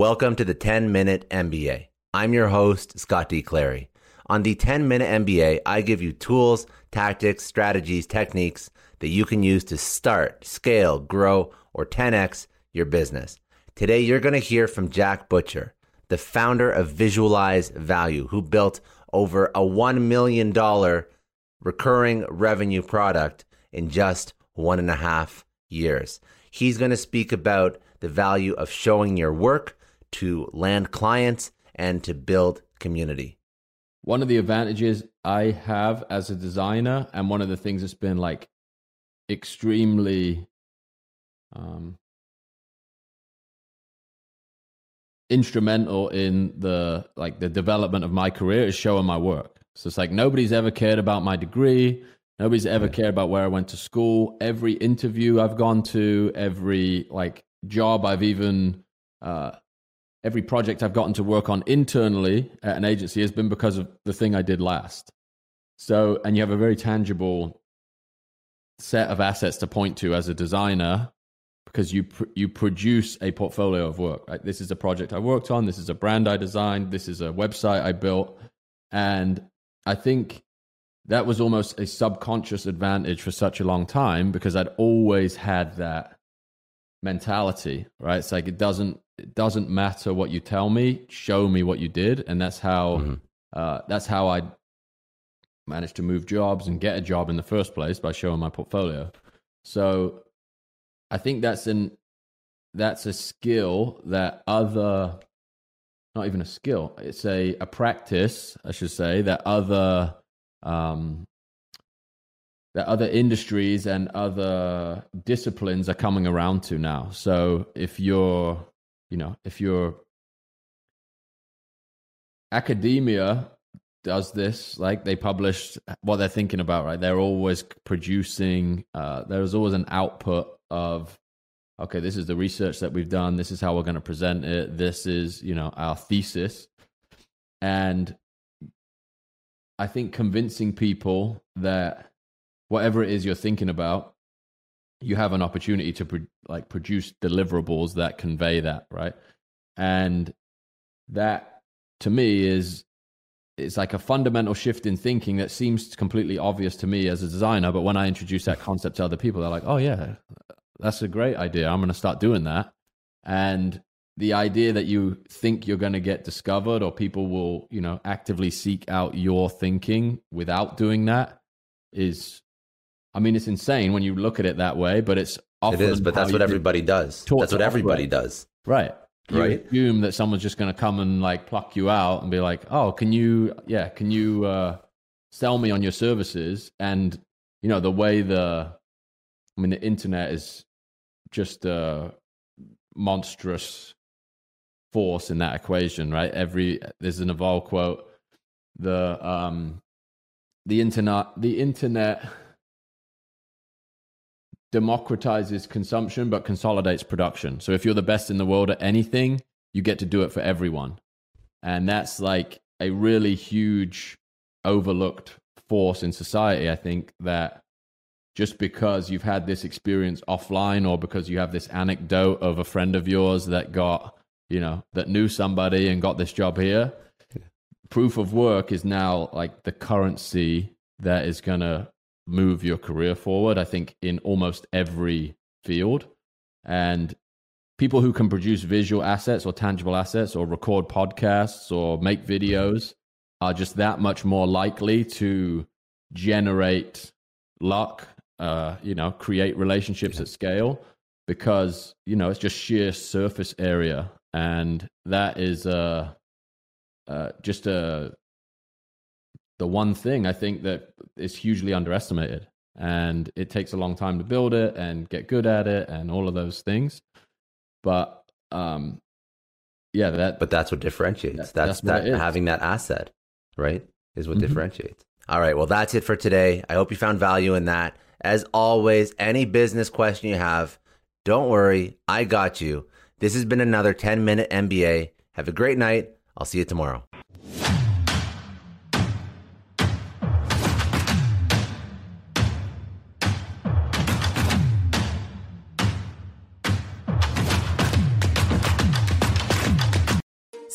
Welcome to the 10 Minute MBA. I'm your host, Scott D. Clary. On the 10 Minute MBA, I give you tools, tactics, strategies, techniques that you can use to start, scale, grow, or 10x your business. Today, you're going to hear from Jack Butcher, the founder of Visualize Value, who built over a $1 million recurring revenue product in just one and a half years. He's going to speak about the value of showing your work to land clients and to build community. One of the advantages I have as a designer, and one of the things that's been like extremely um, instrumental in the like the development of my career is showing my work. So it's like nobody's ever cared about my degree. Nobody's ever cared about where I went to school. Every interview I've gone to, every like job I've even uh, every project I've gotten to work on internally at an agency has been because of the thing I did last. So, and you have a very tangible set of assets to point to as a designer because you pr- you produce a portfolio of work. Right? This is a project I worked on. This is a brand I designed. This is a website I built, and I think that was almost a subconscious advantage for such a long time because I'd always had that mentality. Right? It's like it doesn't it doesn't matter what you tell me show me what you did and that's how mm-hmm. uh, that's how i managed to move jobs and get a job in the first place by showing my portfolio so i think that's an that's a skill that other not even a skill it's a, a practice i should say that other um, that other industries and other disciplines are coming around to now. So if you're you know, if you're academia does this like they publish what they're thinking about right? They're always producing uh, there's always an output of okay this is the research that we've done. This is how we're going to present it. This is you know our thesis. And i think convincing people that whatever it is you're thinking about you have an opportunity to pro- like produce deliverables that convey that right? And that to me is it's like a fundamental shift in thinking that seems completely obvious to me as a designer but when i introduce that concept to other people they're like oh yeah that's a great idea. I'm going to start doing that. And the idea that you think you're going to get discovered or people will you know actively seek out your thinking without doing that is I mean, it's insane when you look at it that way, but it's it is. But that's what everybody does. That's what everybody does. Right. You right. assume that someone's just going to come and like pluck you out and be like, "Oh, can you? Yeah, can you uh, sell me on your services?" And you know the way the, I mean, the internet is just a monstrous force in that equation, right? Every there's an Naval quote. The um, the internet, the internet democratizes consumption but consolidates production. So if you're the best in the world at anything, you get to do it for everyone. And that's like a really huge overlooked force in society, I think, that just because you've had this experience offline or because you have this anecdote of a friend of yours that got, you know, that knew somebody and got this job here, proof of work is now like the currency that is going to move your career forward, I think, in almost every field. And people who can produce visual assets or tangible assets or record podcasts or make videos are just that much more likely to generate luck, uh, you know, create relationships yeah. at scale because, you know, it's just sheer surface area. And that is uh, uh, just a the one thing I think that is hugely underestimated. and it takes a long time to build it and get good at it and all of those things. But um, yeah, that. But that's what differentiates. That- that's that's that having that asset, right? Is what Mhm. differentiates. All right. Well, that's it for today. I hope you found value in that. As always, any business question you have, don't worry. I got you. This has been another 10 minute MBA. Have a great night. I'll see you tomorrow.